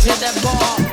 to the ball.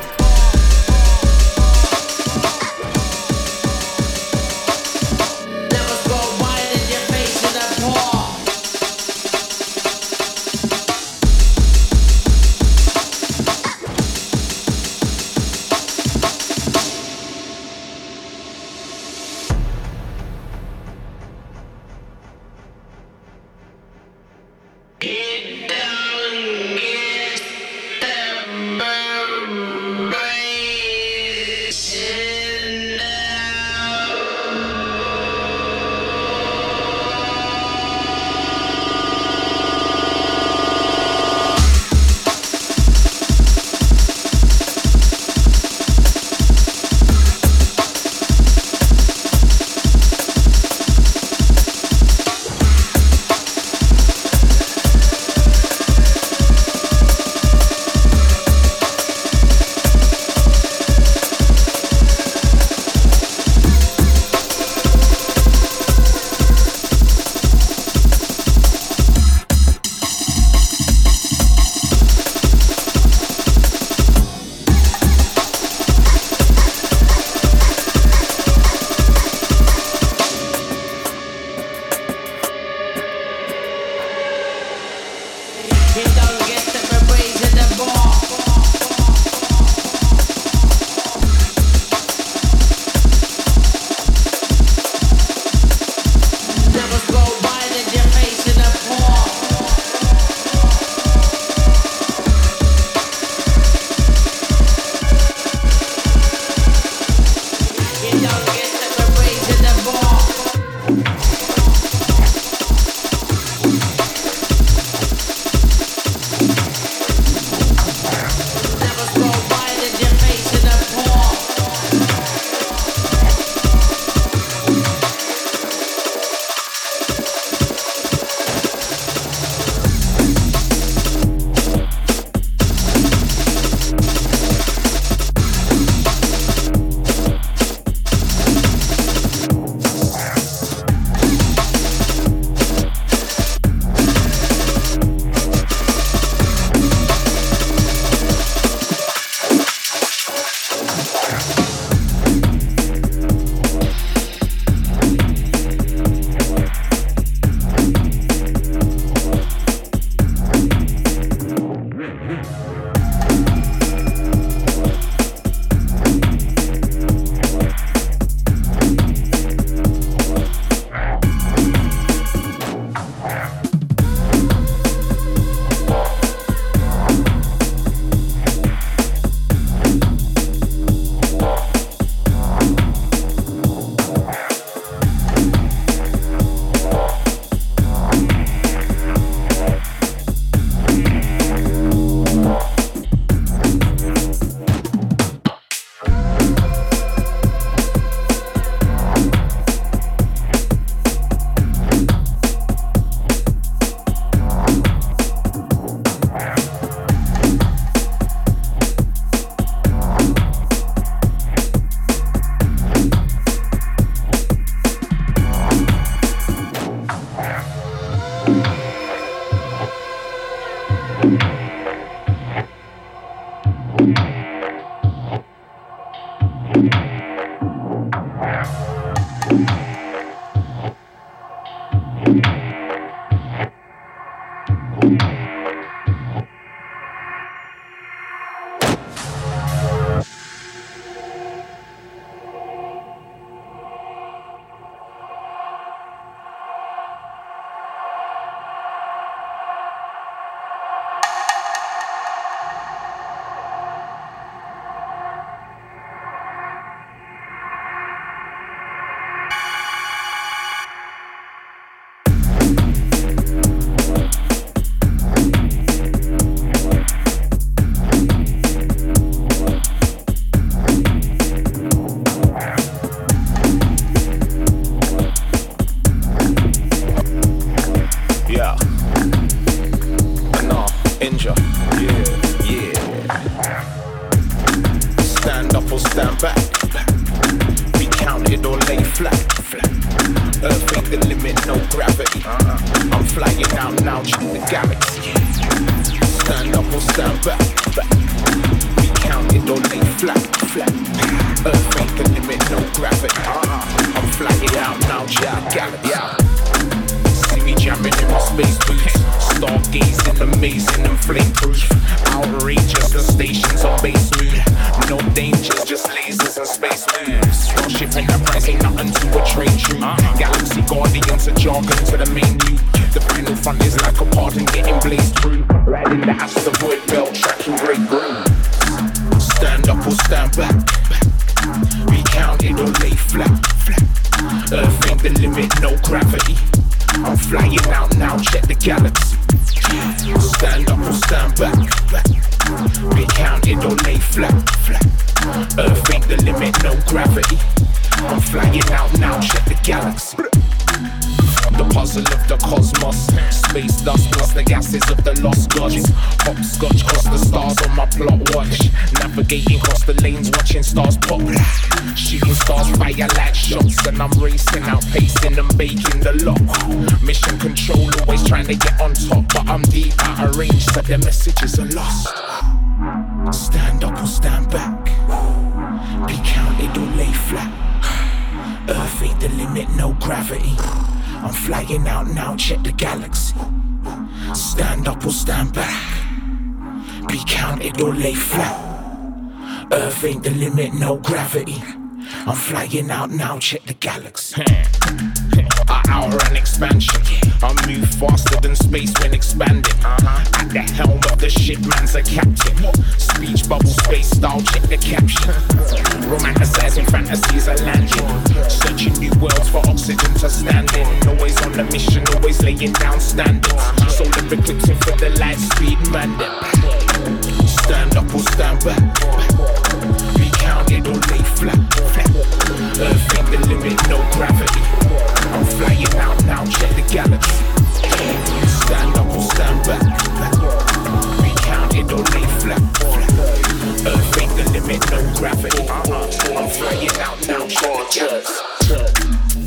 Get down, get plus the gases of the lost gods. Hopscotch cross the stars on my plot watch. Navigating across the lanes, watching stars pop. Shooting stars fire like shots. And I'm racing, outpacing and baking the lock. Mission control, always trying to get on top. But I'm deep out of range, so the messages are lost. Stand up or stand back. Be counted or lay flat. Earth ain't the limit, no gravity. I'm flying out now, check the galaxy. Stand up or stand back. Be counted or lay flat. Earth ain't the limit, no gravity. I'm flying out now, check the galaxy. I outrun expansion. I move faster than space when expanding. Uh-huh. At the helm of the ship, man's a captain. Speech bubble, space style, check the caption. Romanticizing fantasies are landing. Searching new worlds for oxygen to stand in. Always on a mission, always laying down standards. Uh-huh. Solar eclipsing for the light speed mandate. Stand up or stand back. Be counted or lay flat. Earth ain't the limit, no gravity. I'm flying out now, check the galaxy. Stand up or stand back. Be counted lay flat. The limit, no gravity. I'm flying out now, check the.